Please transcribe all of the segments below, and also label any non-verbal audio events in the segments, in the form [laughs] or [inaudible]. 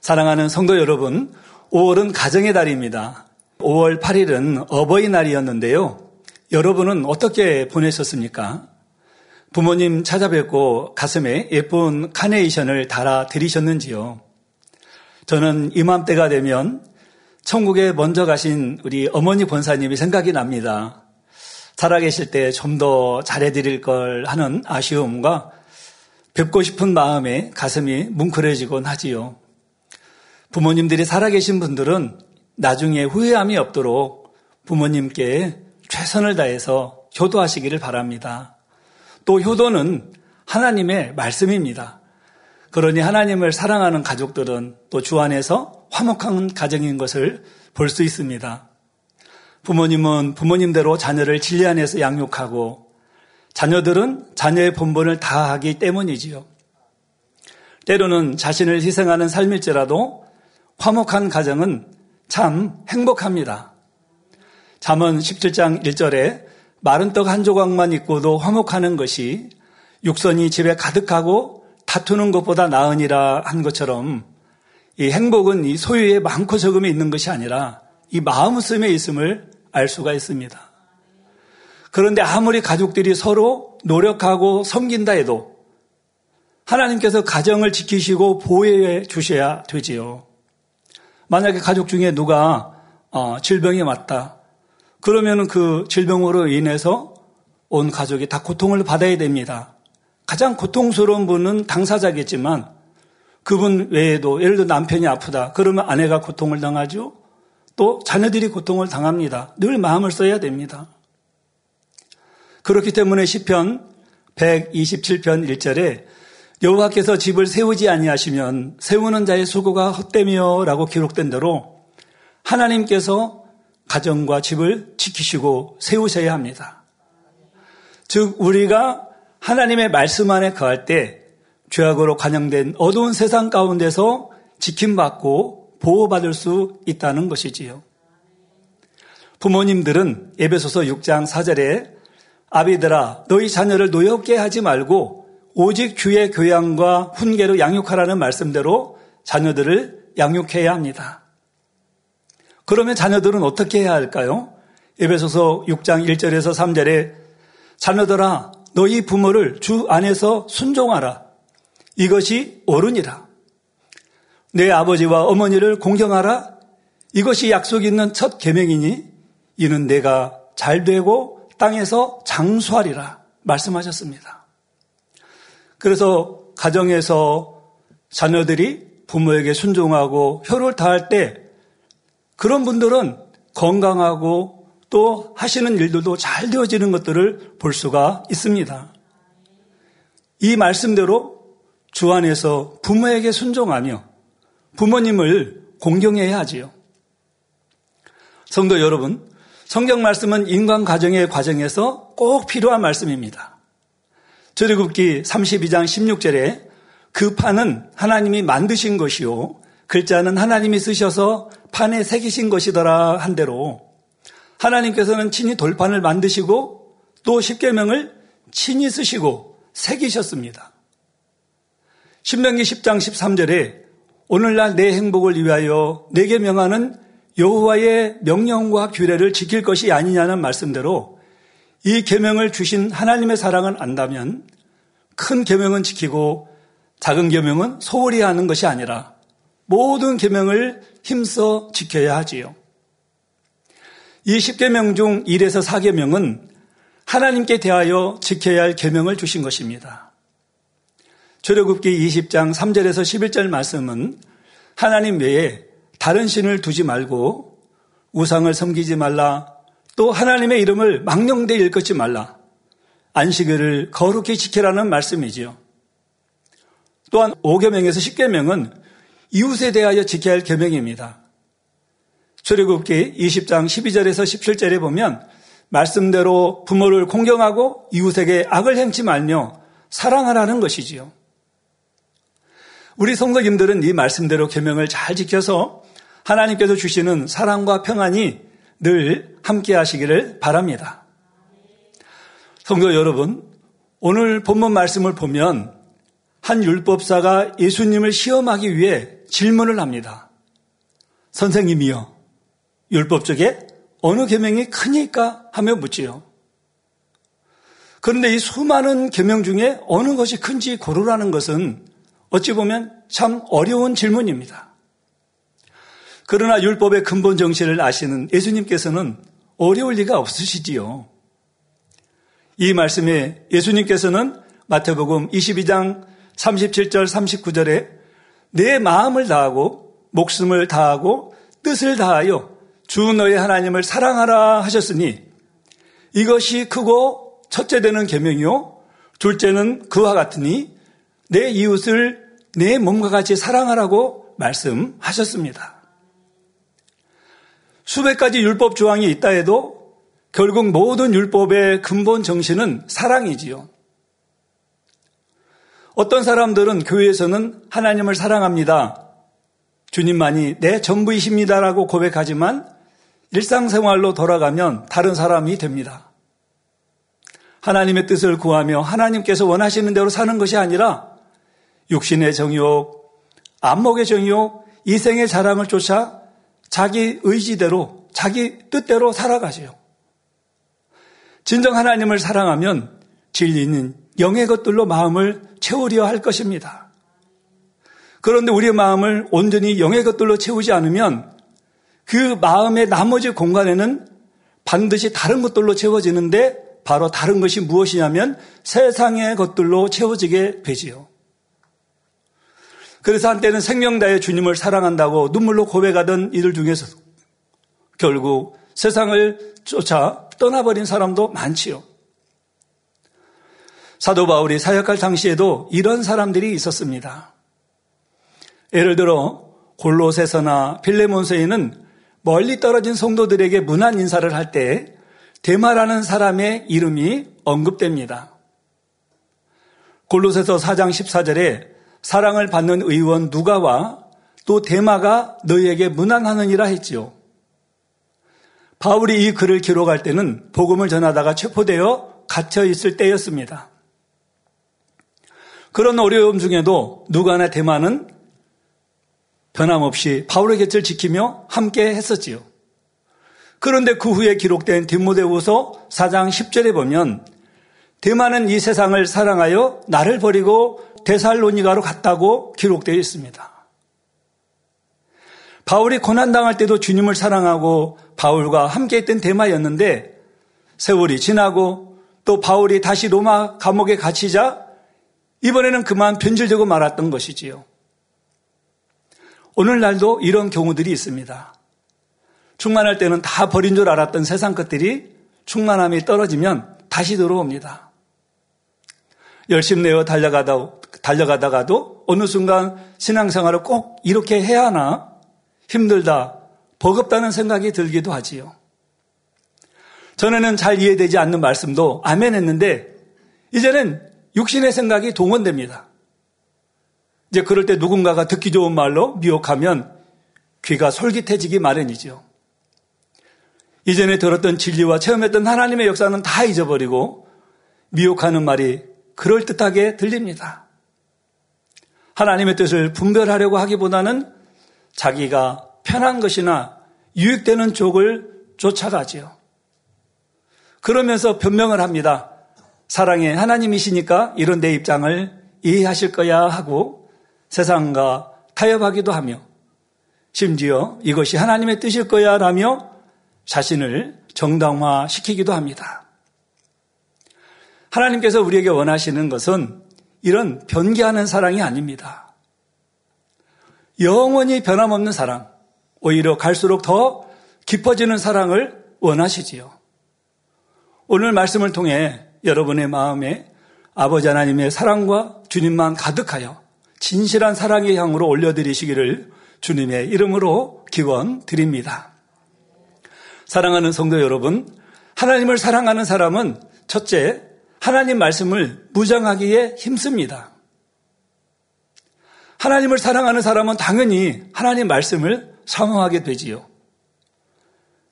사랑하는 성도 여러분, 5월은 가정의 달입니다. 5월 8일은 어버이날이었는데요. 여러분은 어떻게 보내셨습니까? 부모님 찾아뵙고 가슴에 예쁜 카네이션을 달아 드리셨는지요? 저는 이맘때가 되면 천국에 먼저 가신 우리 어머니 본사님이 생각이 납니다. 살아계실 때 좀 더 잘해드릴 걸 하는 아쉬움과 뵙고 싶은 마음에 가슴이 뭉클해지곤 하지요. 부모님들이 살아계신 분들은 나중에 후회함이 없도록 부모님께 최선을 다해서 효도하시기를 바랍니다. 또 효도는 하나님의 말씀입니다. 그러니 하나님을 사랑하는 가족들은 또 주 안에서 화목한 가정인 것을 볼 수 있습니다. 부모님은 부모님대로 자녀를 진리 안에서 양육하고 자녀들은 자녀의 본분을 다하기 때문이지요. 때로는 자신을 희생하는 삶일지라도 화목한 가정은 참 행복합니다. 잠언 17장 1절에 마른 떡 한 조각만 있고도 화목하는 것이 육선이 집에 가득하고 다투는 것보다 나으니라 한 것처럼 이 행복은 이 소유의 많고 적음에 있는 것이 아니라 이 마음씀에 있음을 알 수가 있습니다. 그런데 아무리 가족들이 서로 노력하고 섬긴다 해도 하나님께서 가정을 지키시고 보호해 주셔야 되지요. 만약에 가족 중에 누가 어, 질병이 왔다. 그러면 그 질병으로 인해서 온 가족이 다 고통을 받아야 됩니다. 가장 고통스러운 분은 당사자겠지만 그분 외에도 예를 들어 남편이 아프다. 그러면 아내가 고통을 당하죠. 또 자녀들이 고통을 당합니다. 늘 마음을 써야 됩니다. 그렇기 때문에 시편 127편 1절에 여호와께서 집을 세우지 아니하시면 세우는 자의 수고가 헛되며라고 기록된 대로 하나님께서 가정과 집을 지키시고 세우셔야 합니다. 즉 우리가 하나님의 말씀 안에 거할 때 죄악으로 관영된 어두운 세상 가운데서 지킴받고 보호받을 수 있다는 것이지요. 부모님들은 에베소서 6장 4절에 아비들아 너희 자녀를 노엽게 하지 말고 오직 주의 교양과 훈계로 양육하라는 말씀대로 자녀들을 양육해야 합니다. 그러면 자녀들은 어떻게 해야 할까요? 에베소서 6장 1절에서 3절에 자녀들아 너희 부모를 주 안에서 순종하라. 이것이 옳으니라. 내 아버지와 어머니를 공경하라. 이것이 약속 있는 첫 계명이니 이는 내가 잘 되고 땅에서 장수하리라 말씀하셨습니다. 그래서 가정에서 자녀들이 부모에게 순종하고 혀를 다할 때 그런 분들은 건강하고 또 하시는 일들도 잘 되어지는 것들을 볼 수가 있습니다. 이 말씀대로 주 안에서 부모에게 순종하며 부모님을 공경해야 하지요. 성도 여러분, 성경 말씀은 인간 가정의 과정에서 꼭 필요한 말씀입니다. 출애굽기 32장 16절에 그 판은 하나님이 만드신 것이요 글자는 하나님이 쓰셔서 판에 새기신 것이더라 한 대로 하나님께서는 친히 돌판을 만드시고 또 십계명을 친히 쓰시고 새기셨습니다. 신명기 10장 13절에 오늘날 내 행복을 위하여 내게 명하는 여호와의 명령과 규례를 지킬 것이 아니냐는 말씀대로 이 계명을 주신 하나님의 사랑을 안다면 큰 계명은 지키고 작은 계명은 소홀히 하는 것이 아니라 모든 계명을 힘써 지켜야 하지요. 이 10계명 중 1에서 4계명은 하나님께 대하여 지켜야 할 계명을 주신 것입니다. 출애굽기 20장 3절에서 11절 말씀은 하나님 외에 다른 신을 두지 말고 우상을 섬기지 말라. 또 하나님의 이름을 망령되 일컫지 말라. 안식일을 거룩히 지키라는 말씀이지요. 또한 5계명에서 10계명은 이웃에 대하여 지켜야 할 계명입니다. 출애굽기 20장 12절에서 17절에 보면 말씀대로 부모를 공경하고 이웃에게 악을 행치 말며 사랑하라는 것이지요. 우리 성도님들은 이 말씀대로 계명을 잘 지켜서 하나님께서 주시는 사랑과 평안이 늘 함께 하시기를 바랍니다. 성도 여러분, 오늘 본문 말씀을 보면 한 율법사가 예수님을 시험하기 위해 질문을 합니다. 선생님이요. 율법 쪽에 어느 계명이 크니까 하며 묻지요. 그런데 이 수많은 계명 중에 어느 것이 큰지 고르라는 것은 어찌 보면 참 어려운 질문입니다. 그러나 율법의 근본 정신을 아시는 예수님께서는 어려울 리가 없으시지요. 이 말씀에 예수님께서는 마태복음 22장 37절 39절에 내 마음을 다하고 목숨을 다하고 뜻을 다하여 주 너의 하나님을 사랑하라 하셨으니 이것이 크고 첫째 되는 계명이요 둘째는 그와 같으니 내 이웃을 내 몸과 같이 사랑하라고 말씀하셨습니다. 수백 가지 율법 조항이 있다 해도 결국 모든 율법의 근본 정신은 사랑이지요. 어떤 사람들은 교회에서는 하나님을 사랑합니다. 주님만이 내 전부이십니다라고 고백하지만 일상생활로 돌아가면 다른 사람이 됩니다. 하나님의 뜻을 구하며 하나님께서 원하시는 대로 사는 것이 아니라 육신의 정욕, 안목의 정욕, 이생의 자랑을 쫓아 자기 의지대로, 자기 뜻대로 살아가세요. 진정 하나님을 사랑하면 진리는 영의 것들로 마음을 채우려 할 것입니다. 그런데 우리의 마음을 온전히 영의 것들로 채우지 않으면 그 마음의 나머지 공간에는 반드시 다른 것들로 채워지는데 바로 다른 것이 무엇이냐면 세상의 것들로 채워지게 되지요. 그래서 한때는 생명다의 주님을 사랑한다고 눈물로 고백하던 이들 중에서 결국 세상을 쫓아 떠나버린 사람도 많지요. 사도 바울이 사역할 당시에도 이런 사람들이 있었습니다. 예를 들어 골로새서나 필레몬서에는 멀리 떨어진 성도들에게 문안 인사를 할 때 대마라는 사람의 이름이 언급됩니다. 골로새서 4장 14절에 사랑을 받는 의원 누가와 또 대마가 너희에게 문안하느니라 했지요. 바울이 이 글을 기록할 때는 복음을 전하다가 체포되어 갇혀 있을 때였습니다. 그런 어려움 중에도 누가나 대마는 변함없이 바울의 곁을 지키며 함께 했었지요. 그런데 그 후에 기록된 디모데후서 4장 10절에 보면 대만은 이 세상을 사랑하여 나를 버리고 데살로니가로 갔다고 기록되어 있습니다. 바울이 고난당할 때도 주님을 사랑하고 바울과 함께 했던 대마였는데 세월이 지나고 또 바울이 다시 로마 감옥에 갇히자 이번에는 그만 변질되고 말았던 것이지요. 오늘날도 이런 경우들이 있습니다. 충만할 때는 다 버린 줄 알았던 세상 것들이 충만함이 떨어지면 다시 들어옵니다. 열심 내어 달려가다, 달려가다가도 어느 순간 신앙생활을 꼭 이렇게 해야 하나 힘들다, 버겁다는 생각이 들기도 하지요. 전에는 잘 이해되지 않는 말씀도 아멘 했는데 이제는 육신의 생각이 동원됩니다. 이제 그럴 때 누군가가 듣기 좋은 말로 미혹하면 귀가 솔깃해지기 마련이죠. 이전에 들었던 진리와 체험했던 하나님의 역사는 다 잊어버리고 미혹하는 말이 그럴듯하게 들립니다. 하나님의 뜻을 분별하려고 하기보다는 자기가 편한 것이나 유익되는 쪽을 쫓아가지요. 그러면서 변명을 합니다. 사랑의 하나님이시니까 이런 내 입장을 이해하실 거야 하고 세상과 타협하기도 하며 심지어 이것이 하나님의 뜻일 거야 라며 자신을 정당화시키기도 합니다. 하나님께서 우리에게 원하시는 것은 이런 변개하는 사랑이 아닙니다. 영원히 변함없는 사랑, 오히려 갈수록 더 깊어지는 사랑을 원하시지요. 오늘 말씀을 통해 여러분의 마음에 아버지 하나님의 사랑과 주님만 가득하여 진실한 사랑의 향으로 올려드리시기를 주님의 이름으로 기원 드립니다. 사랑하는 성도 여러분, 하나님을 사랑하는 사람은 첫째, 하나님 말씀을 무장하기에 힘씁니다. 하나님을 사랑하는 사람은 당연히 하나님 말씀을 사모하게 되지요.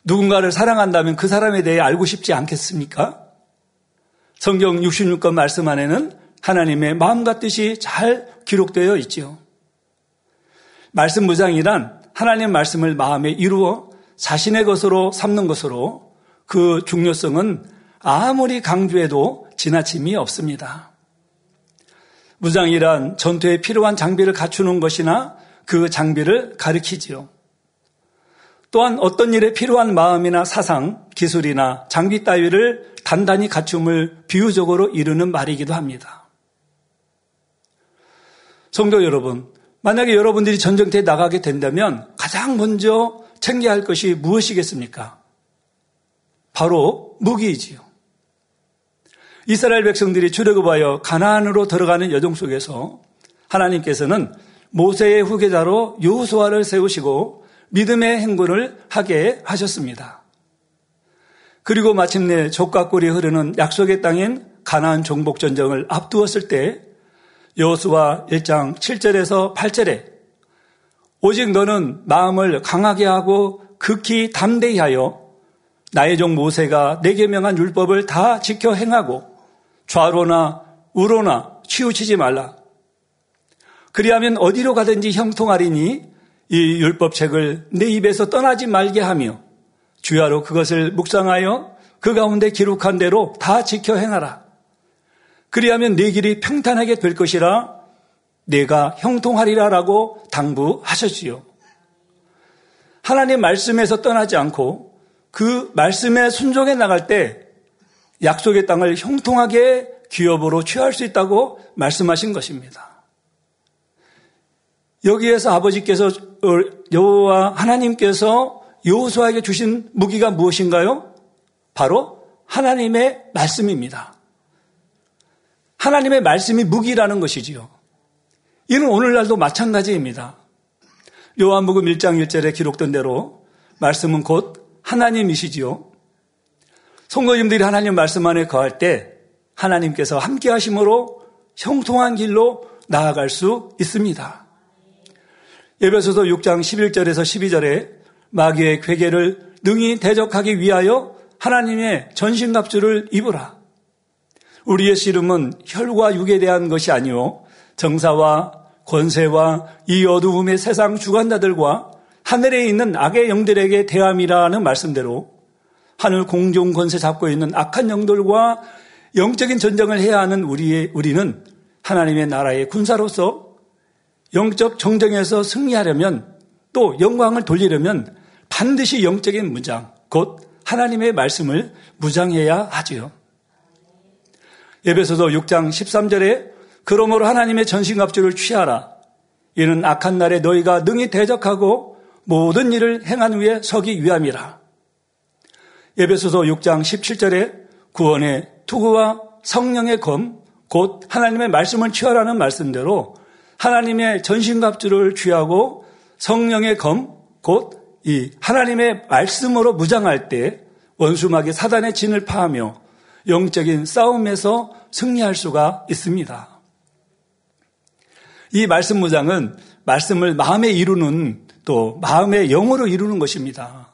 누군가를 사랑한다면 그 사람에 대해 알고 싶지 않겠습니까? 성경 66권 말씀 안에는 하나님의 마음과 뜻이 잘 기록되어 있지요. 말씀 무장이란 하나님 말씀을 마음에 이루어 자신의 것으로 삼는 것으로 그 중요성은 아무리 강조해도 지나침이 없습니다. 무장이란 전투에 필요한 장비를 갖추는 것이나 그 장비를 가리키지요. 또한 어떤 일에 필요한 마음이나 사상, 기술이나 장비 따위를 단단히 갖춤을 비유적으로 이루는 말이기도 합니다. 성도 여러분, 만약에 여러분들이 전쟁터에 나가게 된다면 가장 먼저 챙겨야 할 것이 무엇이겠습니까? 바로 무기이지요. 이스라엘 백성들이 출애굽하여 가나안으로 들어가는 여정 속에서 하나님께서는 모세의 후계자로 요수아를 세우시고 믿음의 행군을 하게 하셨습니다. 그리고 마침내 족과 꿀이 흐르는 약속의 땅인 가나안 종복 전쟁을 앞두었을 때 여수와 1장 7절에서 8절에 오직 너는 마음을 강하게 하고 극히 담대히 하여 나의 종 모세가 내게 명한 율법을 다 지켜 행하고 좌로나 우로나 치우치지 말라. 그리하면 어디로 가든지 형통하리니 이 율법책을 내 입에서 떠나지 말게 하며 주야로 그것을 묵상하여 그 가운데 기록한 대로 다 지켜 행하라. 그리하면 내 길이 평탄하게 될 것이라 내가 형통하리라라고 당부하셨지요. 하나님 말씀에서 떠나지 않고 그 말씀에 순종해 나갈 때 약속의 땅을 형통하게 기업으로 취할 수 있다고 말씀하신 것입니다. 여기에서 아버지께서 어, 여호와 하나님께서 여호수아에게 주신 무기가 무엇인가요? 바로 하나님의 말씀입니다. 하나님의 말씀이 무기라는 것이지요. 이는 오늘날도 마찬가지입니다. 요한복음 1장 1절에 기록된 대로 말씀은 곧 하나님이시지요. 성도님들이 하나님 말씀 안에 거할 때 하나님께서 함께 하심으로 형통한 길로 나아갈 수 있습니다. 예배소서 6장 11절에서 12절에 마귀의 괴계를 능히 대적하기 위하여 하나님의 전신갑주를 입으라. 우리의 씨름은 혈과 육에 대한 것이 아니요 정사와 권세와 이 어두움의 세상 주관자들과 하늘에 있는 악의 영들에게 대함이라는 말씀대로 하늘 공중 권세 잡고 있는 악한 영들과 영적인 전쟁을 해야 하는 우리의, 우리는 하나님의 나라의 군사로서 영적 정쟁에서 승리하려면 또 영광을 돌리려면 반드시 영적인 무장, 곧 하나님의 말씀을 무장해야 하지요. 예배서도 6장 13절에 그러므로 하나님의 전신갑주를 취하라. 이는 악한 날에 너희가 능히 대적하고 모든 일을 행한 후에 서기 위함이라. 예배소서 6장 17절에 구원의 투구와 성령의 검, 곧 하나님의 말씀을 취하라는 말씀대로 하나님의 전신갑주를 취하고 성령의 검, 곧 이 하나님의 말씀으로 무장할 때 원수막이 사단의 진을 파하며 영적인 싸움에서 승리할 수가 있습니다. 이 말씀 무장은 말씀을 마음에 이루는 또 마음의 영으로 이루는 것입니다.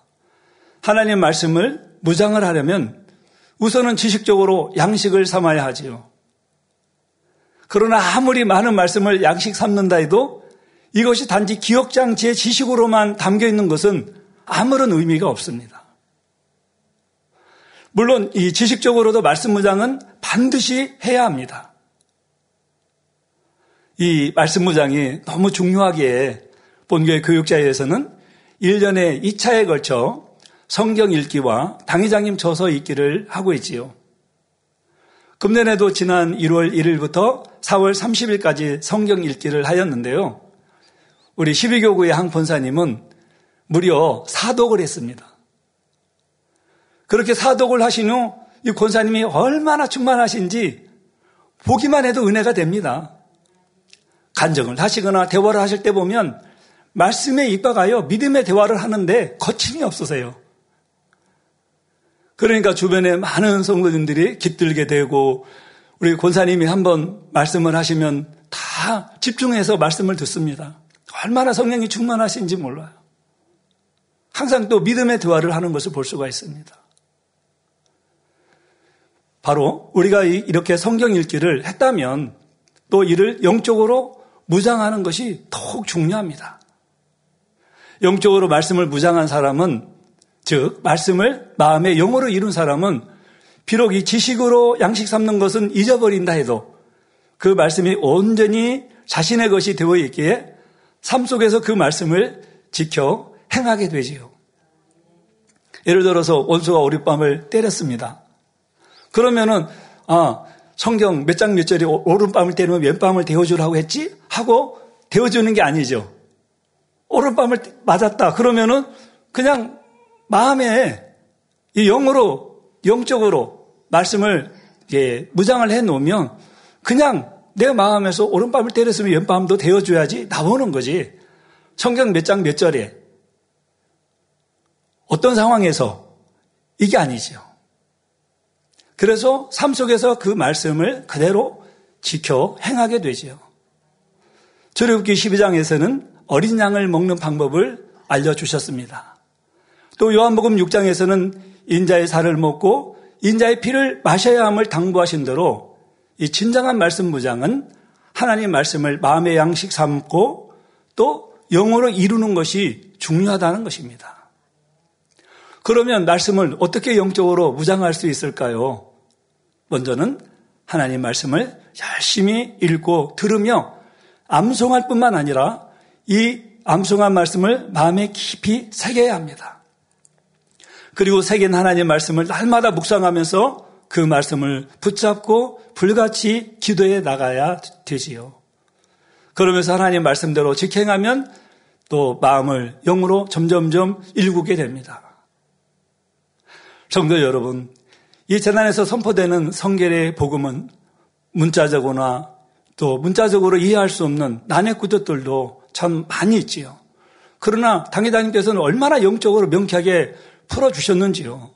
하나님 말씀을 무장을 하려면 우선은 지식적으로 양식을 삼아야 하지요. 그러나 아무리 많은 말씀을 양식 삼는다 해도 이것이 단지 기억장치의 지식으로만 담겨 있는 것은 아무런 의미가 없습니다. 물론 이 지식적으로도 말씀 무장은 반드시 해야 합니다. 이 말씀 무장이 너무 중요하기에 본교의 교육자에서는 1년에 2차에 걸쳐 성경 읽기와 당회장님 저서 읽기를 하고 있지요. 금년에도 지난 1월 1일부터 4월 30일까지 성경 읽기를 하였는데요. 우리 12교구의 한 본사님은 무려 사독을 했습니다. 그렇게 사독을 하신 후 이 권사님이 얼마나 충만하신지 보기만 해도 은혜가 됩니다. 간정을 하시거나 대화를 하실 때 보면 말씀에 입각하여 믿음의 대화를 하는데 거침이 없으세요. 그러니까 주변에 많은 성도님들이 깃들게 되고 우리 권사님이 한번 말씀을 하시면 다 집중해서 말씀을 듣습니다. 얼마나 성령이 충만하신지 몰라요. 항상 또 믿음의 대화를 하는 것을 볼 수가 있습니다. 바로 우리가 이렇게 성경 읽기를 했다면 또 이를 영적으로 무장하는 것이 더욱 중요합니다. 영적으로 말씀을 무장한 사람은 즉 말씀을 마음의 영어로 이룬 사람은 비록 이 지식으로 양식 삼는 것은 잊어버린다 해도 그 말씀이 온전히 자신의 것이 되어 있기에 삶 속에서 그 말씀을 지켜 행하게 되지요. 예를 들어서 원수가 오른밤을 때렸습니다. 그러면은 아 성경 몇 장 몇 절이 오른밤을 때리면 왼밤을 데워주라고 했지 하고 데워주는 게 아니죠. 오른밤을 맞았다. 그러면은 그냥 마음에 이 영으로 영적으로 말씀을 예, 무장을 해 놓으면 그냥 내 마음에서 오른밤을 때렸으면 왼밤도 데워줘야지 나오는 거지. 성경 몇 장 몇 절에 어떤 상황에서 이게 아니죠. 그래서 삶 속에서 그 말씀을 그대로 지켜 행하게 되지요. 출애굽기 12장에서는 어린 양을 먹는 방법을 알려주셨습니다. 또 요한복음 6장에서는 인자의 살을 먹고 인자의 피를 마셔야 함을 당부하신 대로 이 진정한 말씀 무장은 하나님 말씀을 마음의 양식 삼고 또 영어로 이루는 것이 중요하다는 것입니다. 그러면 말씀을 어떻게 영적으로 무장할 수 있을까요? 먼저는 하나님 말씀을 열심히 읽고 들으며 암송할 뿐만 아니라 이 암송한 말씀을 마음에 깊이 새겨야 합니다. 그리고 새긴 하나님 말씀을 날마다 묵상하면서 그 말씀을 붙잡고 불같이 기도해 나가야 되지요. 그러면서 하나님 말씀대로 직행하면 또 마음을 영으로 점점점 일구게 됩니다. 성도 여러분, 이 재단에서 선포되는 성결의 복음은 문자적으로나 또 문자적으로 이해할 수 없는 난해 구조들도 참 많이 있지요. 그러나 당회장님께서는 얼마나 영적으로 명쾌하게 풀어주셨는지요.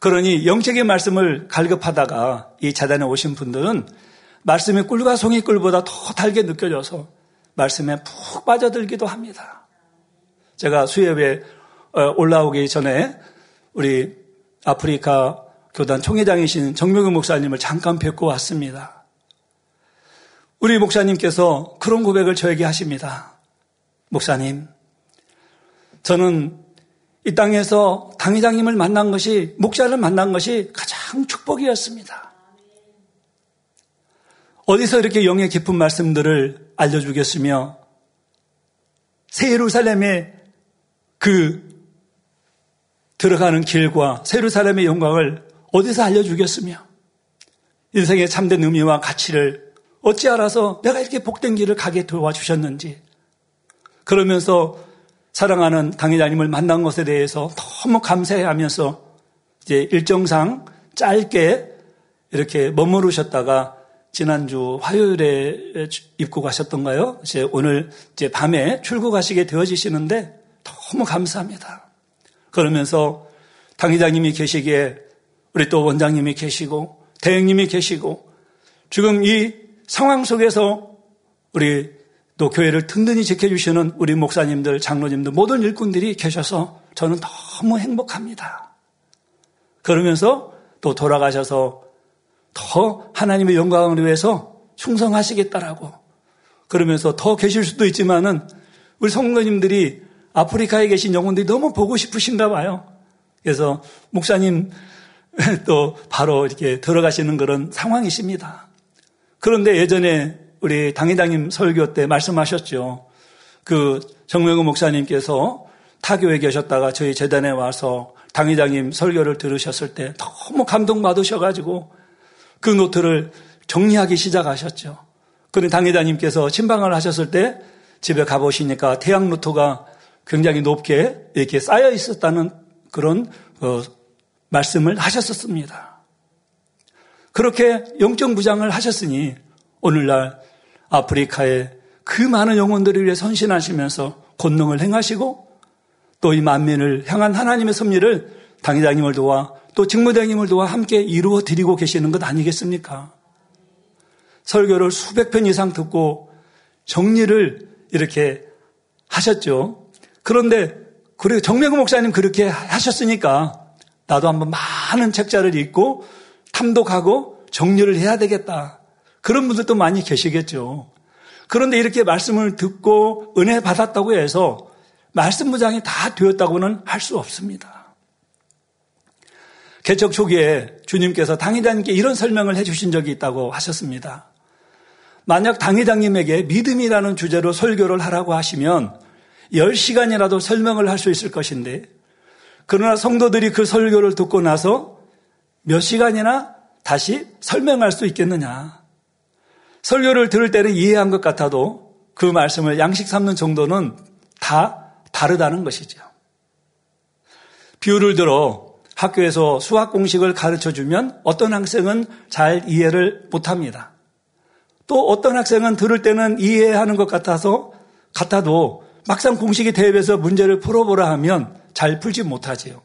그러니 영적인 말씀을 갈급하다가 이 재단에 오신 분들은 말씀의 꿀과 송이 꿀보다 더 달게 느껴져서 말씀에 푹 빠져들기도 합니다. 제가 수협에 어, 올라오기 전에 우리 아프리카 교단 총회장이신 정명근 목사님을 잠깐 뵙고 왔습니다. 우리 목사님께서 그런 고백을 저에게 하십니다. 목사님, 저는 이 땅에서 당회장님을 만난 것이, 목자를 만난 것이 가장 축복이었습니다. 어디서 이렇게 영의 깊은 말씀들을 알려주겠으며, 새 예루살렘의 그 들어가는 길과 새 예루살렘의 영광을 어디서 알려주겠으며, 인생의 참된 의미와 가치를 어찌 알아서 내가 이렇게 복된 길을 가게 도와주셨는지, 그러면서 사랑하는 당회자님을 만난 것에 대해서 너무 감사해하면서 이제 일정상 짧게 이렇게 머무르셨다가 지난주 화요일에 입고 가셨던가요? 이제 오늘 이제 밤에 출국하시게 되어지시는데 너무 감사합니다. 그러면서 당회장님이 계시기에 우리 또 원장님이 계시고 대행님이 계시고 지금 이 상황 속에서 우리 또 교회를 든든히 지켜주시는 우리 목사님들, 장로님들, 모든 일꾼들이 계셔서 저는 너무 행복합니다. 그러면서 또 돌아가셔서 더 하나님의 영광을 위해서 충성하시겠다라고 그러면서 더 계실 수도 있지만은 우리 성도님들이 아프리카에 계신 영혼들이 너무 보고 싶으신가 봐요. 그래서 목사님 [laughs] 또 바로 이렇게 들어가시는 그런 상황이십니다. 그런데 예전에 우리 당회장님 설교 때 말씀하셨죠. 그 정명우 목사님께서 타교에 계셨다가 저희 재단에 와서 당회장님 설교를 들으셨을 때 너무 감동받으셔가지고 그 노트를 정리하기 시작하셨죠. 그런데 당회장님께서 신방을 하셨을 때 집에 가보시니까 태양 노트가 굉장히 높게 이렇게 쌓여 있었다는 그런 어, 말씀을 하셨었습니다. 그렇게 영적 무장을 하셨으니 오늘날 아프리카의 그 많은 영혼들을 위해 선신하시면서 권능을 행하시고 또 이 만민을 향한 하나님의 섭리를 당회장님을 도와 또 직무대행님을 도와 함께 이루어 드리고 계시는 것 아니겠습니까? 설교를 수백 편 이상 듣고 정리를 이렇게 하셨죠. 그런데 그리고 정명구 목사님 그렇게 하셨으니까 나도 한번 많은 책자를 읽고 탐독하고 정리를 해야 되겠다. 그런 분들도 많이 계시겠죠. 그런데 이렇게 말씀을 듣고 은혜 받았다고 해서 말씀 무장이 다 되었다고는 할 수 없습니다. 개척 초기에 주님께서 당회장님께 이런 설명을 해주신 적이 있다고 하셨습니다. 만약 당회장님에게 믿음이라는 주제로 설교를 하라고 하시면 10시간이라도 설명을 할 수 있을 것인데 그러나 성도들이 그 설교를 듣고 나서 몇 시간이나 다시 설명할 수 있겠느냐. 설교를 들을 때는 이해한 것 같아도 그 말씀을 양식 삼는 정도는 다 다르다는 것이죠. 비유를 들어 학교에서 수학 공식을 가르쳐 주면 어떤 학생은 잘 이해를 못 합니다. 또 어떤 학생은 들을 때는 이해하는 것 같아서 같아도 막상 공식이 대입해서 문제를 풀어보라 하면 잘 풀지 못하지요.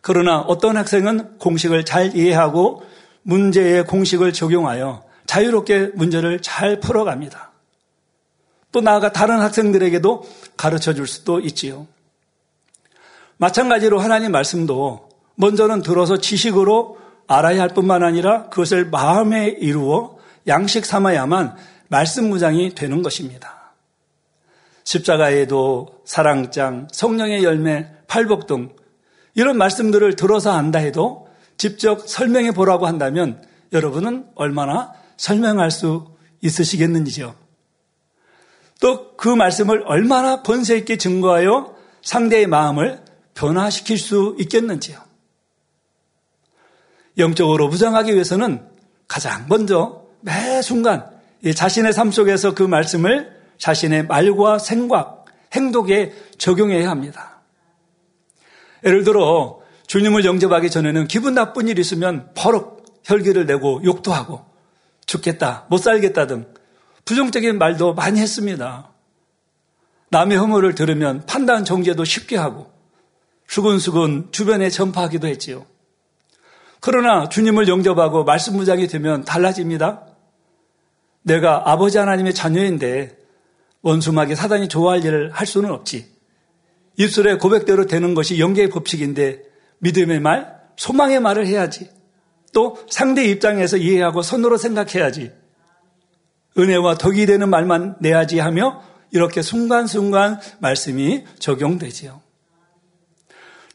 그러나 어떤 학생은 공식을 잘 이해하고 문제의 공식을 적용하여 자유롭게 문제를 잘 풀어갑니다. 또 나아가 다른 학생들에게도 가르쳐 줄 수도 있지요. 마찬가지로 하나님 말씀도 먼저는 들어서 지식으로 알아야 할 뿐만 아니라 그것을 마음에 이루어 양식 삼아야만 말씀 무장이 되는 것입니다. 십자가에도 사랑장, 성령의 열매, 팔복 등 이런 말씀들을 들어서 안다 해도 직접 설명해 보라고 한다면 여러분은 얼마나 설명할 수 있으시겠는지요. 또 그 말씀을 얼마나 권세 있게 증거하여 상대의 마음을 변화시킬 수 있겠는지요. 영적으로 무장하기 위해서는 가장 먼저 매 순간 자신의 삶 속에서 그 말씀을 자신의 말과 생각, 행동에 적용해야 합니다. 예를 들어 주님을 영접하기 전에는 기분 나쁜 일 있으면 버럭 혈기를 내고 욕도 하고 죽겠다, 못 살겠다 등 부정적인 말도 많이 했습니다. 남의 허물을 들으면 판단 정죄도 쉽게 하고 수근수근 주변에 전파하기도 했지요. 그러나 주님을 영접하고 말씀 무장이 되면 달라집니다. 내가 아버지 하나님의 자녀인데 원수막에 사단이 좋아할 일을 할 수는 없지. 입술에 고백대로 되는 것이 영계의 법칙인데 믿음의 말, 소망의 말을 해야지. 또 상대 입장에서 이해하고 선으로 생각해야지. 은혜와 덕이 되는 말만 내야지 하며 이렇게 순간순간 말씀이 적용되지요.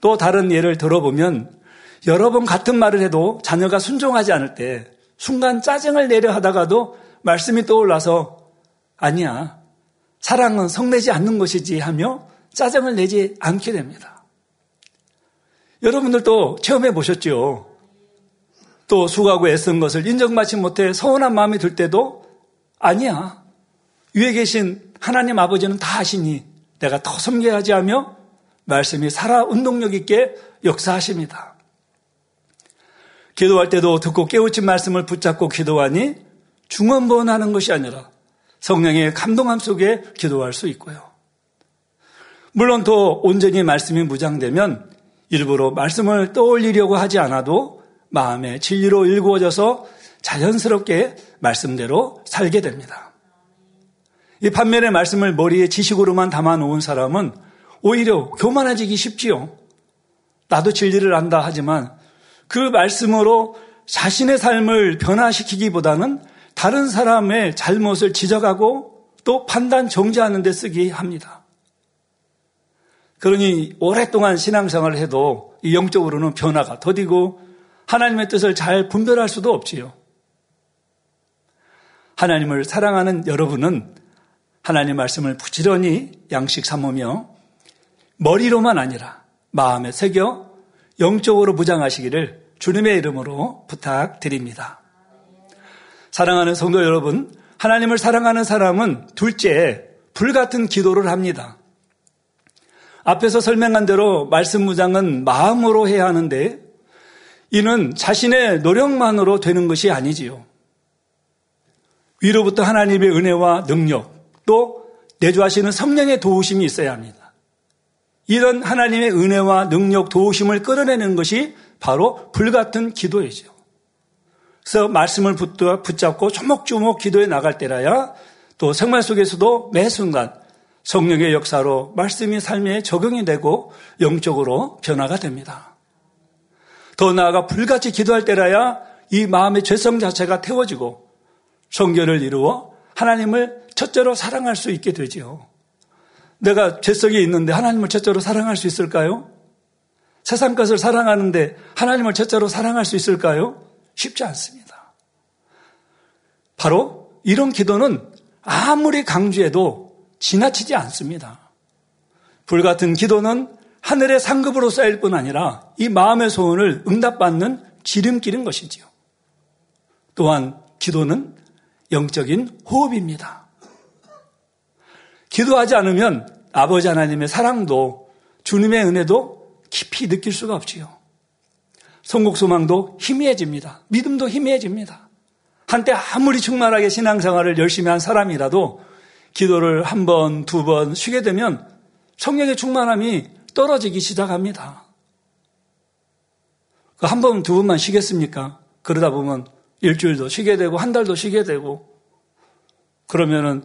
또 다른 예를 들어보면 여러 번 같은 말을 해도 자녀가 순종하지 않을 때 순간 짜증을 내려 하다가도 말씀이 떠올라서 아니야. 사랑은 성내지 않는 것이지 하며 짜증을 내지 않게 됩니다. 여러분들도 체험해 보셨죠? 또 수고하고 애쓴 것을 인정받지 못해 서운한 마음이 들 때도 아니야. 위에 계신 하나님 아버지는 다 아시니 내가 더 섬겨야지 하며 말씀이 살아 운동력 있게 역사하십니다. 기도할 때도 듣고 깨우친 말씀을 붙잡고 기도하니 중언부언하는 것이 아니라 성령의 감동함 속에 기도할 수 있고요. 물론 더 온전히 말씀이 무장되면 일부러 말씀을 떠올리려고 하지 않아도 마음의 진리로 일구어져서 자연스럽게 말씀대로 살게 됩니다. 이 반면의 말씀을 머리에 지식으로만 담아 놓은 사람은 오히려 교만해지기 쉽지요. 나도 진리를 안다 하지만 그 말씀으로 자신의 삶을 변화시키기보다는 다른 사람의 잘못을 지적하고 또 판단 정지하는 데 쓰기 합니다. 그러니 오랫동안 신앙생활을 해도 영적으로는 변화가 더디고 하나님의 뜻을 잘 분별할 수도 없지요. 하나님을 사랑하는 여러분은 하나님 말씀을 부지런히 양식 삼으며 머리로만 아니라 마음에 새겨 영적으로 무장하시기를 주님의 이름으로 부탁드립니다. 사랑하는 성도 여러분, 하나님을 사랑하는 사람은 둘째, 불같은 기도를 합니다. 앞에서 설명한 대로 말씀 무장은 마음으로 해야 하는데 이는 자신의 노력만으로 되는 것이 아니지요. 위로부터 하나님의 은혜와 능력 또 내주하시는 성령의 도우심이 있어야 합니다. 이런 하나님의 은혜와 능력 도우심을 끌어내는 것이 바로 불같은 기도이죠. 그래서 말씀을 붙잡고 조목조목 기도에 나갈 때라야 또 생활 속에서도 매 순간 성령의 역사로 말씀이 삶에 적용이 되고 영적으로 변화가 됩니다. 더 나아가 불같이 기도할 때라야 이 마음의 죄성 자체가 태워지고 성결을 이루어 하나님을 첫째로 사랑할 수 있게 되지요. 내가 죄성이 있는데 하나님을 첫째로 사랑할 수 있을까요? 세상 것을 사랑하는데 하나님을 첫째로 사랑할 수 있을까요? 쉽지 않습니다. 바로 이런 기도는 아무리 강조해도 지나치지 않습니다. 불같은 기도는 하늘의 상급으로 쌓일 뿐 아니라 이 마음의 소원을 응답받는 지름길인 것이지요. 또한 기도는 영적인 호흡입니다. 기도하지 않으면 아버지 하나님의 사랑도 주님의 은혜도 깊이 느낄 수가 없지요. 성국 소망도 희미해집니다. 믿음도 희미해집니다. 한때 아무리 충만하게 신앙생활을 열심히 한 사람이라도 기도를 한 번, 두 번 쉬게 되면 성령의 충만함이 떨어지기 시작합니다. 그 한 번, 두 번만 쉬겠습니까? 그러다 보면 일주일도 쉬게 되고, 한 달도 쉬게 되고, 그러면은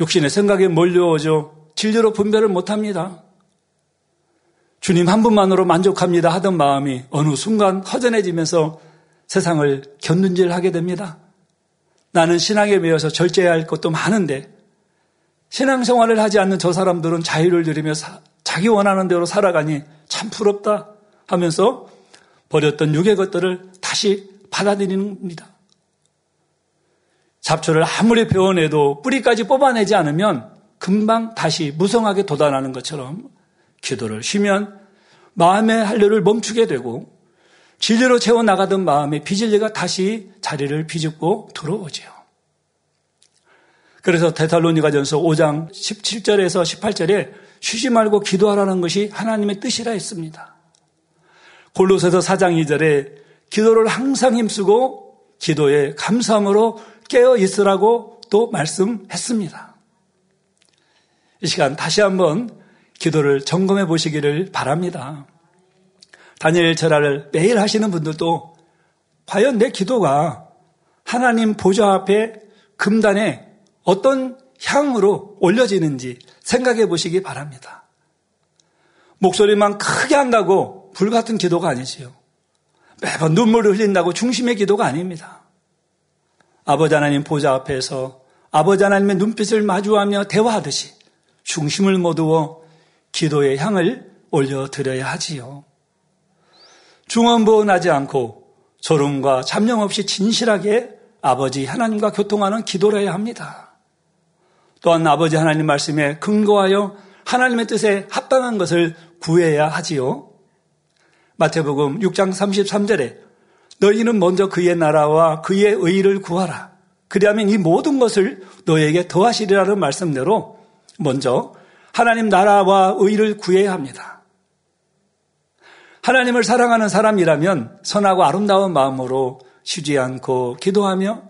욕심의 생각에 몰려오죠. 진리로 분별을 못 합니다. 주님 한 분만으로 만족합니다 하던 마음이 어느 순간 허전해지면서 세상을 견눈질하게 됩니다. 나는 신앙에 매여서 절제해야 할 것도 많은데 신앙생활을 하지 않는 저 사람들은 자유를 누리며 사, 자기 원하는 대로 살아가니 참 부럽다 하면서 버렸던 육의 것들을 다시 받아들이는겁니다. 잡초를 아무리 베어내도 뿌리까지 뽑아내지 않으면 금방 다시 무성하게 돋아나는 것처럼 기도를 쉬면 마음의 한류를 멈추게 되고 진리로 채워나가던 마음의 비진리가 다시 자리를 비집고 들어오지요. 그래서 데살로니가 전서 5장 17절에서 18절에 쉬지 말고 기도하라는 것이 하나님의 뜻이라 했습니다. 골로새서 4장 2절에 기도를 항상 힘쓰고 기도에 감사함으로 깨어 있으라고 또 말씀했습니다. 이 시간 다시 한번 기도를 점검해 보시기를 바랍니다. 다니엘 절하를 매일 하시는 분들도 과연 내 기도가 하나님 보좌 앞에 금단에 어떤 향으로 올려지는지 생각해 보시기 바랍니다. 목소리만 크게 한다고 불같은 기도가 아니지요. 매번 눈물을 흘린다고 중심의 기도가 아닙니다. 아버지 하나님 보좌 앞에서 아버지 하나님의 눈빛을 마주하며 대화하듯이 중심을 모두어 기도의 향을 올려드려야 하지요. 중언부언하지 않고 조롱과 잠념 없이 진실하게 아버지 하나님과 교통하는 기도를 해야 합니다. 또한 아버지 하나님 말씀에 근거하여 하나님의 뜻에 합당한 것을 구해야 하지요. 마태복음 6장 33절에 너희는 먼저 그의 나라와 그의 의를 구하라. 그리하면 이 모든 것을 너에게 더하시리라는 말씀대로 먼저 하나님 나라와 의를 구해야 합니다. 하나님을 사랑하는 사람이라면 선하고 아름다운 마음으로 쉬지 않고 기도하며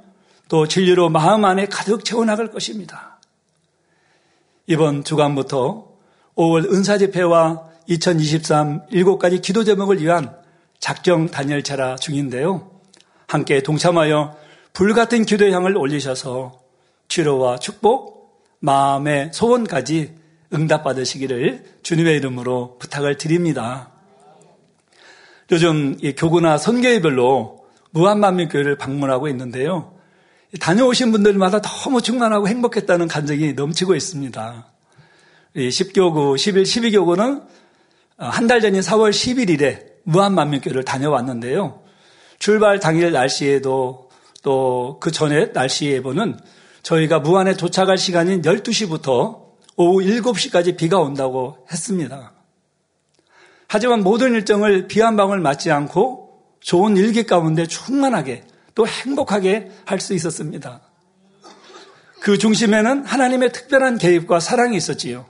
또 진리로 마음 안에 가득 채워 나갈 것입니다. 이번 주간부터 5월 은사집회와 2023 7가지 기도 제목을 위한 작정 단열체라 중인데요. 함께 동참하여 불같은 기도의 향을 올리셔서 치료와 축복, 마음의 소원까지 응답받으시기를 주님의 이름으로 부탁을 드립니다. 요즘 교구나 선교회별로 무한만민교회를 방문하고 있는데요. 다녀오신 분들마다 너무 충만하고 행복했다는 감정이 넘치고 있습니다. 10교구, 11, 12교구는 한 달 전인 4월 11일에 무한만민교회를 다녀왔는데요. 출발 당일 날씨에도 또 그 전에 날씨 예보는 저희가 무안에 도착할 시간인 12시부터 오후 7시까지 비가 온다고 했습니다. 하지만 모든 일정을 비 한 방울 맞지 않고 좋은 일기 가운데 충만하게 또 행복하게 할 수 있었습니다. 그 중심에는 하나님의 특별한 개입과 사랑이 있었지요.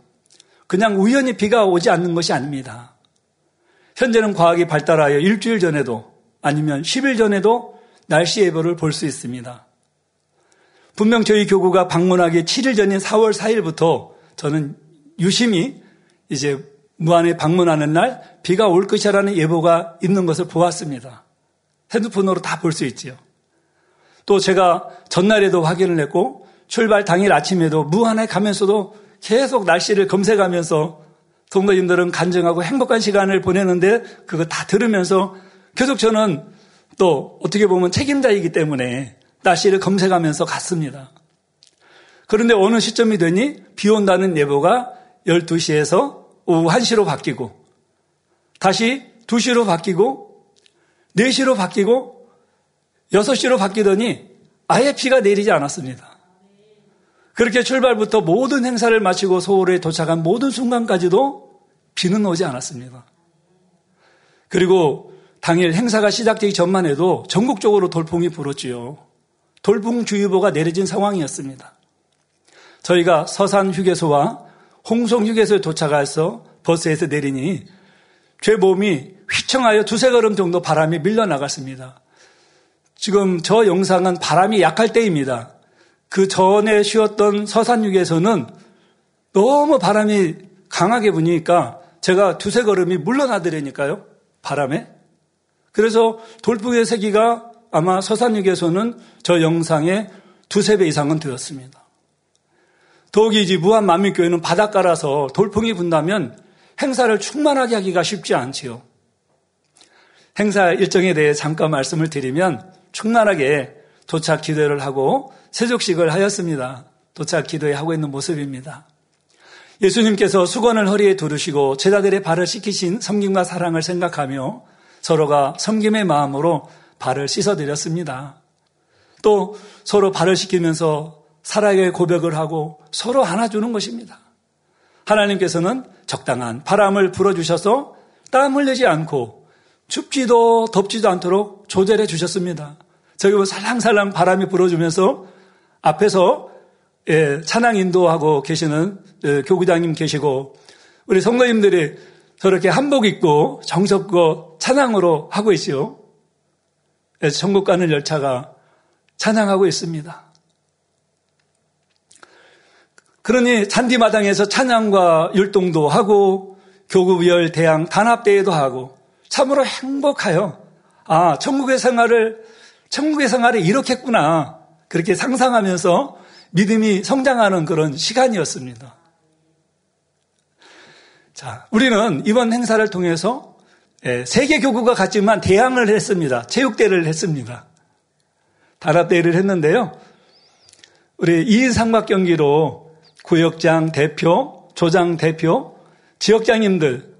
그냥 우연히 비가 오지 않는 것이 아닙니다. 현재는 과학이 발달하여 일주일 전에도 아니면 10일 전에도 날씨 예보를 볼 수 있습니다. 분명 저희 교구가 방문하기 7일 전인 4월 4일부터 저는 유심히 이제 무안에 방문하는 날 비가 올 것이라는 예보가 있는 것을 보았습니다. 핸드폰으로 다 볼 수 있지요. 또 제가 전날에도 확인을 했고 출발 당일 아침에도 무안에 가면서도 계속 날씨를 검색하면서 동도인들은 간증하고 행복한 시간을 보내는데 그거 다 들으면서 계속 저는 또 어떻게 보면 책임자이기 때문에 날씨를 검색하면서 갔습니다. 그런데 어느 시점이 되니 비 온다는 예보가 12시에서 오후 1시로 바뀌고 다시 2시로 바뀌고 4시로 바뀌고 6시로 바뀌더니 아예 비가 내리지 않았습니다. 그렇게 출발부터 모든 행사를 마치고 서울에 도착한 모든 순간까지도 비는 오지 않았습니다. 그리고 당일 행사가 시작되기 전만 해도 전국적으로 돌풍이 불었지요. 돌풍주의보가 내려진 상황이었습니다. 저희가 서산 휴게소와 홍성 휴게소에 도착해서 버스에서 내리니 제 몸이 휘청하여 두세 걸음 정도 바람이 밀려나갔습니다. 지금 저 영상은 바람이 약할 때입니다. 그 전에 쉬었던 서산육에서는 너무 바람이 강하게 부니까 제가 두세 걸음이 물러나더라니까요. 바람에. 그래서 돌풍의 세기가 아마 서산육에서는 저 영상의 두세 배 이상은 되었습니다. 더욱이 이제 무한 만민교회는 바닷가라서 돌풍이 분다면 행사를 충만하게 하기가 쉽지 않지요. 행사 일정에 대해 잠깐 말씀을 드리면 충만하게 도착 기도를 하고 세족식을 하였습니다. 도착 기도에 하고 있는 모습입니다. 예수님께서 수건을 허리에 두르시고 제자들의 발을 씻기신 섬김과 사랑을 생각하며 서로가 섬김의 마음으로 발을 씻어드렸습니다. 또 서로 발을 씻기면서 사랑의 고백을 하고 서로 안아주는 것입니다. 하나님께서는 적당한 바람을 불어주셔서 땀 흘리지 않고 춥지도 덥지도 않도록 조절해 주셨습니다. 저기 뭐 살랑살랑 바람이 불어주면서 앞에서 예, 찬양 인도하고 계시는 예, 교구장님 계시고 우리 성도님들이 저렇게 한복 입고 정석고 찬양으로 하고 있죠. 예, 천국 가는 열차가 찬양하고 있습니다. 그러니 잔디마당에서 찬양과 율동도 하고 교구별 대항 단합대회도 하고 참으로 행복하여 아 천국의 생활을 천국의 생활이 이렇게 했구나 그렇게 상상하면서 믿음이 성장하는 그런 시간이었습니다. 자, 우리는 이번 행사를 통해서 예, 세계 교구가 같지만 대항을 했습니다. 체육대회를 했습니다. 단합대회를 했는데요. 우리 2인 삼각 경기로 구역장 대표, 조장 대표, 지역장님들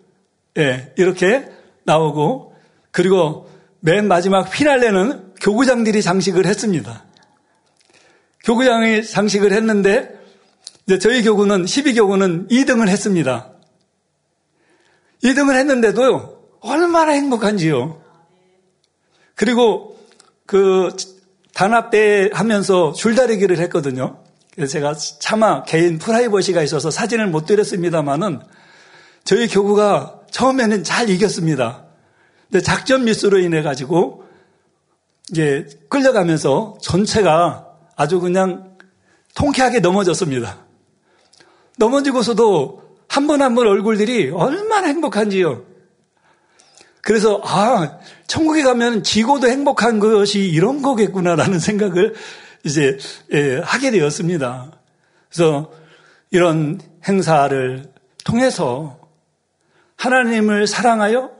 예, 이렇게 나오고 그리고 맨 마지막 피날레는 교구장들이 장식을 했습니다. 교구장이 장식을 했는데 저희 교구는 12교구는 2등을 했습니다. 2등을 했는데도 얼마나 행복한지요. 그리고 그 단합대 하면서 줄다리기를 했거든요. 그래서 제가 차마 개인 프라이버시가 있어서 사진을 못 드렸습니다만은 저희 교구가 처음에는 잘 이겼습니다. 근데 작전 미스로 인해 가지고 이제 끌려가면서 전체가 아주 그냥 통쾌하게 넘어졌습니다. 넘어지고서도 한 번 한 번 얼굴들이 얼마나 행복한지요. 그래서 아 천국에 가면 지고도 행복한 것이 이런 거겠구나라는 생각을 이제 예, 하게 되었습니다. 그래서 이런 행사를 통해서 하나님을 사랑하여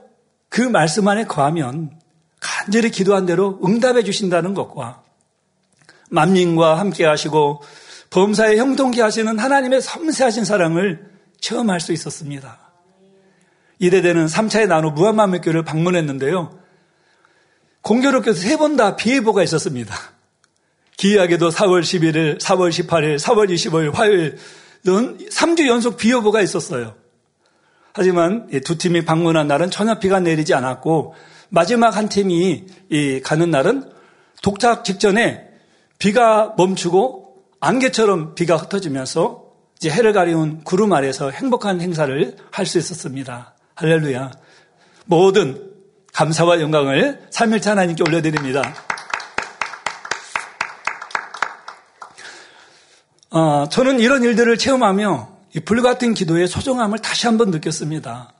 그 말씀 안에 거하면 간절히 기도한 대로 응답해 주신다는 것과 만민과 함께 하시고 범사에 형통케 하시는 하나님의 섬세하신 사랑을 체험할 수 있었습니다. 이대대는 3차의 나누 무한만물교를 방문했는데요. 공교롭게도 세 번 다 비예보가 있었습니다. 기이하게도 4월 11일, 4월 18일, 4월 25일 화요일은 3주 연속 비예보가 있었어요. 하지만 두 팀이 방문한 날은 전혀 비가 내리지 않았고 마지막 한 팀이 가는 날은 독착 직전에 비가 멈추고 안개처럼 비가 흩어지면서 이제 해를 가리운 구름 아래서 행복한 행사를 할 수 있었습니다. 할렐루야. 모든 감사와 영광을 3일차 하나님께 올려드립니다. 어, 저는 이런 일들을 체험하며 이 불같은 기도의 소중함을 다시 한번 느꼈습니다.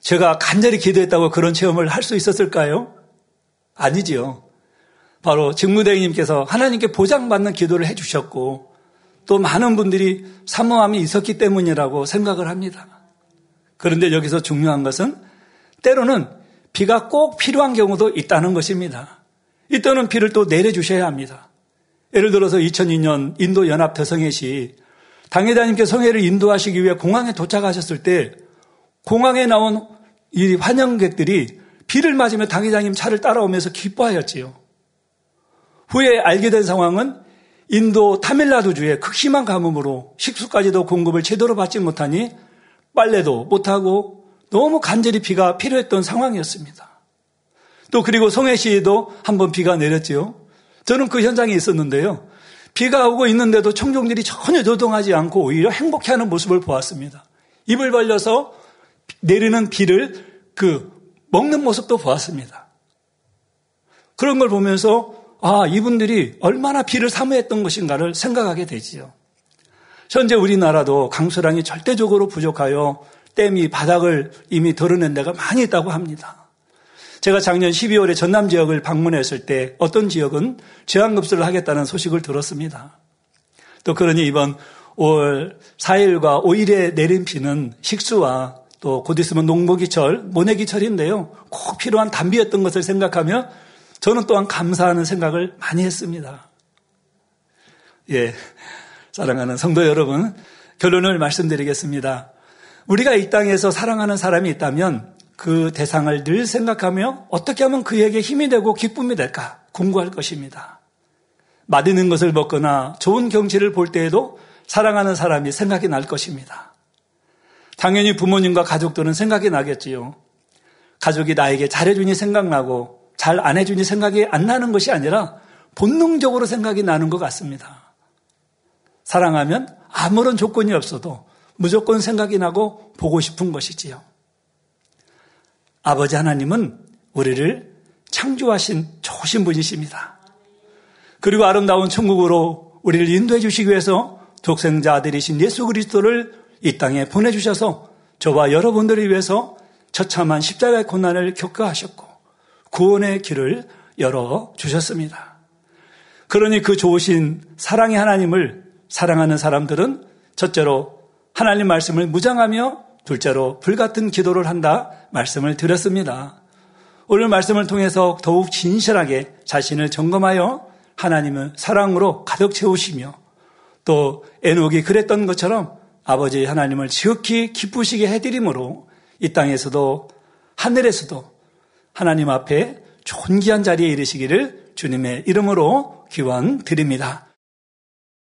제가 간절히 기도했다고 그런 체험을 할 수 있었을까요? 아니지요. 바로 직무대행님께서 하나님께 보장받는 기도를 해주셨고 또 많은 분들이 사모함이 있었기 때문이라고 생각을 합니다. 그런데 여기서 중요한 것은 때로는 비가 꼭 필요한 경우도 있다는 것입니다. 이때는 비를 또 내려주셔야 합니다. 예를 들어서 2002년 인도 연합 대성회 시 당회장님께 성회를 인도하시기 위해 공항에 도착하셨을 때 공항에 나온 이 환영객들이 비를 맞으며 당회장님 차를 따라오면서 기뻐하였지요. 후에 알게 된 상황은 인도 타밀라두주의 극심한 가뭄으로 식수까지도 공급을 제대로 받지 못하니 빨래도 못하고 너무 간절히 비가 필요했던 상황이었습니다. 또 그리고 송해시에도 한번 비가 내렸지요. 저는 그 현장에 있었는데요. 비가 오고 있는데도 청중들이 전혀 조동하지 않고 오히려 행복해하는 모습을 보았습니다. 입을 벌려서 내리는 비를 그 먹는 모습도 보았습니다. 그런 걸 보면서 아 이분들이 얼마나 비를 사모했던 것인가를 생각하게 되지요. 현재 우리나라도 강수량이 절대적으로 부족하여 댐이 바닥을 이미 드러낸 데가 많이 있다고 합니다. 제가 작년 12월에 전남 지역을 방문했을 때 어떤 지역은 제한급수를 하겠다는 소식을 들었습니다. 또 그러니 이번 5월 4일과 5일에 내린 비는 식수와 또 곧 있으면 농목이철, 모내기철인데요. 꼭 필요한 단비였던 것을 생각하며 저는 또한 감사하는 생각을 많이 했습니다. 예. 사랑하는 성도 여러분, 결론을 말씀드리겠습니다. 우리가 이 땅에서 사랑하는 사람이 있다면 그 대상을 늘 생각하며 어떻게 하면 그에게 힘이 되고 기쁨이 될까 공부할 것입니다. 맛있는 것을 먹거나 좋은 경치를 볼 때에도 사랑하는 사람이 생각이 날 것입니다. 당연히 부모님과 가족들은 생각이 나겠지요. 가족이 나에게 잘해주니 생각나고 잘 안 해주니 생각이 안 나는 것이 아니라 본능적으로 생각이 나는 것 같습니다. 사랑하면 아무런 조건이 없어도 무조건 생각이 나고 보고 싶은 것이지요. 아버지 하나님은 우리를 창조하신 좋으신 분이십니다. 그리고 아름다운 천국으로 우리를 인도해 주시기 위해서 독생자 아들이신 예수 그리스도를 이 땅에 보내주셔서 저와 여러분들을 위해서 처참한 십자가의 고난을 겪어하셨고 구원의 길을 열어 주셨습니다. 그러니 그 좋으신 사랑의 하나님을 사랑하는 사람들은 첫째로 하나님 말씀을 무장하며 둘째로 불같은 기도를 한다 말씀을 드렸습니다. 오늘 말씀을 통해서 더욱 진실하게 자신을 점검하여 하나님은 사랑으로 가득 채우시며 또 에녹이 그랬던 것처럼 아버지 하나님을 지극히 기쁘시게 해드림으로 이 땅에서도 하늘에서도 하나님 앞에 존귀한 자리에 이르시기를 주님의 이름으로 기원 드립니다.